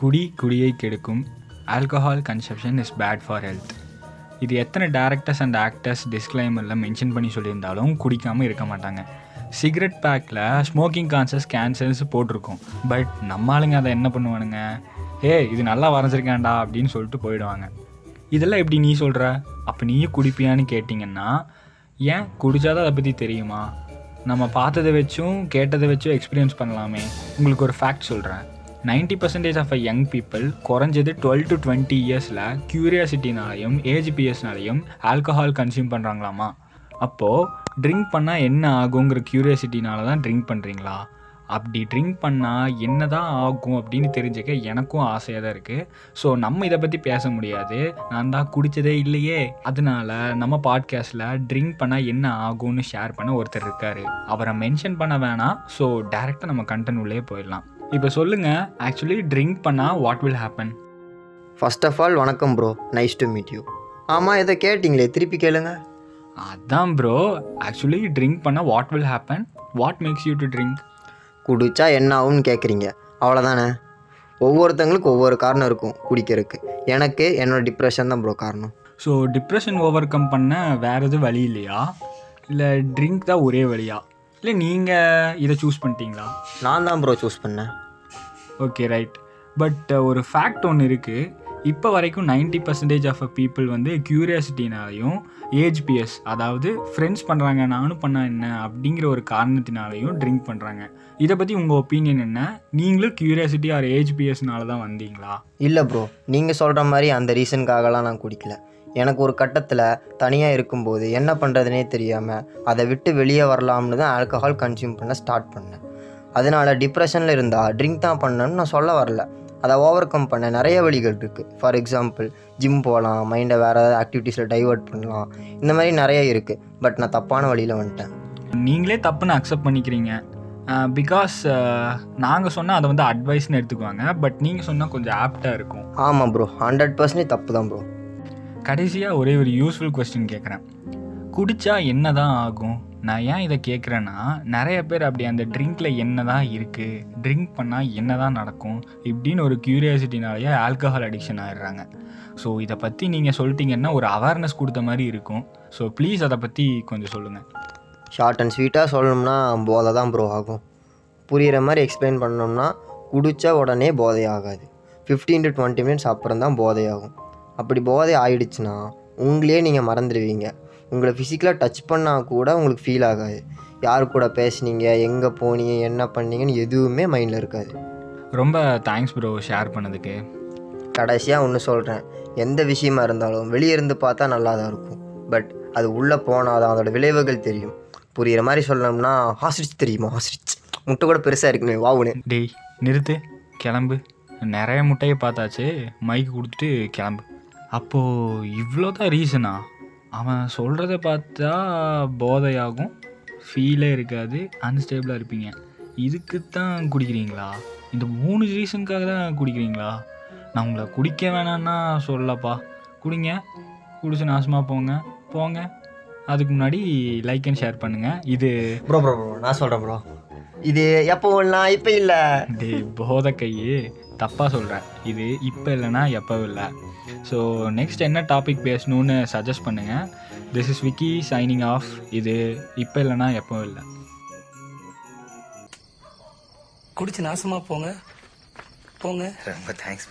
குடி குடியை கெடுக்கும். Alcohol consumption is bad for health இது எத்தனை டேரக்டர்ஸ் அண்ட் ஆக்டர்ஸ் டிஸ்க்ளைமரில் மென்ஷன் பண்ணி சொல்லியிருந்தாலும் குடிக்காமல் இருக்க மாட்டாங்க. சிகரெட் பேக்கில் ஸ்மோக்கிங் கான்சஸ் கேன்சர்ஸ் போட்டிருக்கோம். பட் நம்ம ஆளுங்க அதை என்ன பண்ணுவானுங்க? ஏ இது நல்லா வரைஞ்சிருக்கேன்டா அப்படின்னு சொல்லிட்டு போயிடுவாங்க. இதெல்லாம் எப்படி நீ சொல்கிற அப்போ நீயும் குடிப்பியான்னு கேட்டிங்கன்னா ஏன் குடித்தாதான் அதை பற்றி தெரியுமா? நம்ம பார்த்ததை வச்சும் கேட்டதை வச்சும் எக்ஸ்பீரியன்ஸ் பண்ணலாமே. உங்களுக்கு ஒரு ஃபேக்ட் சொல்கிறேன் 90% percentage of a young people குறைஞ்சது டுவெல் டு டுவெண்ட்டி இயர்ஸில் க்யூரியாசிட்டினாலையும் ஏஜிபிஎஸ்னாலையும் ஆல்கஹால் கன்சியூம் பண்ணுறாங்களாமா அப்போது ட்ரிங்க் பண்ணால் என்ன ஆகுங்கிற க்யூரியாசிட்டினால தான் ட்ரிங்க் பண்ணுறீங்களா அப்படி ட்ரிங்க் பண்ணால் என்ன தான் ஆகும் அப்படின்னு தெரிஞ்சுக்க எனக்கும் ஆசையாக தான் இருக்குது ஸோ நம்ம இதை பற்றி பேச முடியாது. நான் தான் குடித்ததே இல்லையே. அதனால நம்ம பாட்காஸ்ட்டில் ட்ரிங்க் பண்ணால் என்ன ஆகும்னு ஷேர் பண்ண ஒருத்தர் இருக்கார். அவரை மென்ஷன் பண்ண வேணாம். ஸோ டேரெக்டாக நம்ம கண்டென்ட் உள்ளே போயிடலாம். இப்போ சொல்லுங்கள் ஆக்சுவலி ட்ரிங்க் பண்ணால் what will happen first of all வணக்கம் bro nice to meet you ஆமாம் இதை கேட்டிங்களே திருப்பி கேளுங்க. அதான் ப்ரோ ஆக்சுவலி ட்ரிங்க் பண்ணால் what will happen what makes you to drink குடிச்சா என்ன ஆகும்னு கேட்குறீங்க அவ்வளோதானே ஒவ்வொருத்தங்களுக்கும் ஒவ்வொரு காரணம் இருக்கும் குடிக்கிறதுக்கு. எனக்கு என்னோட டிப்ரெஷன் தான் ப்ரோ காரணம். ஸோ டிப்ரெஷன் ஓவர் கம் பண்ண வேறு எதுவும் வழி இல்லையா? இல்லை ட்ரிங்க் தான் ஒரே வழியா? இல்லை நீங்கள் இதை சூஸ் பண்ணிட்டீங்களா? நான் தான் ப்ரோ சூஸ் பண்ணேன். ஓகே ரைட் பட் ஒரு ஃபேக்ட் ஒன்று இருக்குது இப்போ வரைக்கும் 90% பர்சன்டேஜ் ஆஃப் அ பீப்புள் வந்து க்யூரியாசிட்டினாலையும் ஏஜ்பிஎஸ் அதாவது ஃப்ரெண்ட்ஸ் பண்ணுறாங்க நானும் பண்ணா என்ன அப்படிங்கிற ஒரு காரணத்தினாலையும் ட்ரிங்க் பண்ணுறாங்க இதை பற்றி உங்கள் ஒப்பீனியன் என்ன? நீங்களும் க்யூரியாசிட்டி ஆர் ஏஜ்பிஎஸ்னால தான் வந்தீங்களா? இல்லை ப்ரோ நீங்கள் சொல்கிற மாதிரி அந்த ரீசனுக்காகலாம் நான் குடிக்கல. எனக்கு ஒரு கட்டத்தில் தனியாக இருக்கும்போது என்ன பண்ணுறதுனே தெரியாமல் அதை விட்டு வெளியே வரலாம்னு தான் ஆல்கஹால் கன்சியூம் பண்ண ஸ்டார்ட் பண்ணேன். அதனால் டிப்ரெஷனில் இருந்தால் ட்ரிங்க் தான் பண்ணணும்னு நான் சொல்ல வரல. அதை ஓவர் கம் பண்ண நிறைய வழிகள் இருக்குது ஃபார் எக்ஸாம்பிள் ஜிம் போகலாம் மைண்டை வேறு ஏதாவது ஆக்டிவிட்டீஸில் டைவர்ட் பண்ணலாம். இந்த மாதிரி நிறைய இருக்குது பட் நான் தப்பான வழியில் வந்துட்டேன். நீங்களே தப்புன்னு அக்செப்ட் பண்ணிக்கிறீங்க. பிகாஸ் நாங்கள் சொன்னால் அதை வந்து அட்வைஸ்னு எடுத்துக்குவாங்க. பட் நீங்கள் சொன்னால் கொஞ்சம் ஆப்டாக இருக்கும். ஆமாம் ப்ரோ ஹண்ட்ரட் பர்சன்டேஜ் தப்பு தான் ப்ரோ கடைசியாக ஒரே ஒரு யூஸ்ஃபுல் கொஸ்டின் கேட்குறேன் குடித்தா என்ன தான் ஆகும்? நான் ஏன் இதை கேட்குறேன்னா நிறைய பேர் அப்படி அந்த ட்ரிங்க்கில் என்ன தான் இருக்குது ட்ரிங்க் பண்ணால் என்ன தான் நடக்கும் இப்படின்னு ஒரு க்யூரியாசிட்டினாலேயே ஆல்கஹால் அடிக்ஷன் ஆயிடுறாங்க. ஸோ இதை பற்றி நீங்கள் சொல்லிட்டீங்கன்னா ஒரு அவேர்னஸ் கொடுத்த மாதிரி இருக்கும். ஸோ ப்ளீஸ் அதை பற்றி கொஞ்சம் சொல்லுங்கள் ஷார்ட் அண்ட் ஸ்வீட்டாக சொல்லணும்னா போதை தான் ப்ரோ ஆகும். புரிகிற மாதிரி எக்ஸ்பிளைன் பண்ணோம்னா குடித்தா உடனே போதை ஆகாது ஃபிஃப்டீன் டு டுவெண்ட்டி மினிட்ஸ் அப்புறம் தான் போதை ஆகும் அப்படி போதை ஆயிடுச்சுன்னா உங்களையே நீங்கள் மறந்துடுவீங்க. உங்களை ஃபிசிக்கலாக டச் பண்ணால் கூட உங்களுக்கு ஃபீல் ஆகாது. யார் கூட பேசுனீங்க எங்கே போனீங்க என்ன பண்ணீங்கன்னு எதுவுமே மைண்டில் இருக்காது. ரொம்ப தேங்க்ஸ் ப்ரோ ஷேர் பண்ணதுக்கு. கடைசியாக ஒன்று சொல்கிறேன் எந்த விஷயமா இருந்தாலும் வெளியே இருந்து பார்த்தா நல்லா தான் இருக்கும். பட் அது உள்ளே போனால் தான் அதோட விளைவுகள் தெரியும். புரிகிற மாதிரி சொல்லணும்னா ஹாஸ்ரிச் தெரியுமா ஹாஸ்ரிச் முட்டை கூட பெருசாக இருக்குமே வாவுன்னு. டேய் நிறுத்து கிளம்பு. நிறைய முட்டையை பார்த்தாச்சு. மைக்கு கொடுத்துட்டு கிளம்பு. அப்போது இவ்வளோ தான் ரீசனா அவன் சொல்கிறத பார்த்தா போதையாகும். ஃபீலே இருக்காது அன்ஸ்டேபிளாக இருப்பீங்க. இதுக்கு தான் குடிக்கிறீங்களா? இந்த மூணு ரீசனுக்காக தான் குடிக்கிறீங்களா? நான் உங்களை குடிக்க வேணான்னா சொல்லப்பா குடிங்க குடிச்சு நாசமாக போங்க. போங்க. அதுக்கு முன்னாடி லைக் அண்ட் ஷேர் பண்ணுங்கள் இது ப்ரோ ப்ரோ ப்ரோ நான் சொல்கிறேன் ப்ரோ இது எப்போ ஒன்றா இப்போ இல்லை. டேய் போத கையே தப்பாக சொல்கிறேன் இது இப்போ இல்லைன்னா எப்பவும் இல்லை. ஸோ நெக்ஸ்ட் என்ன டாபிக் பேசணும்னு சஜஸ்ட் பண்ணுங்கள் this is Vicky signing off இது இப்போ இல்லைன்னா எப்பவும் இல்லை. குடிச்சு நாசமா போங்க. போங்க. ரொம்ப தேங்க்ஸ்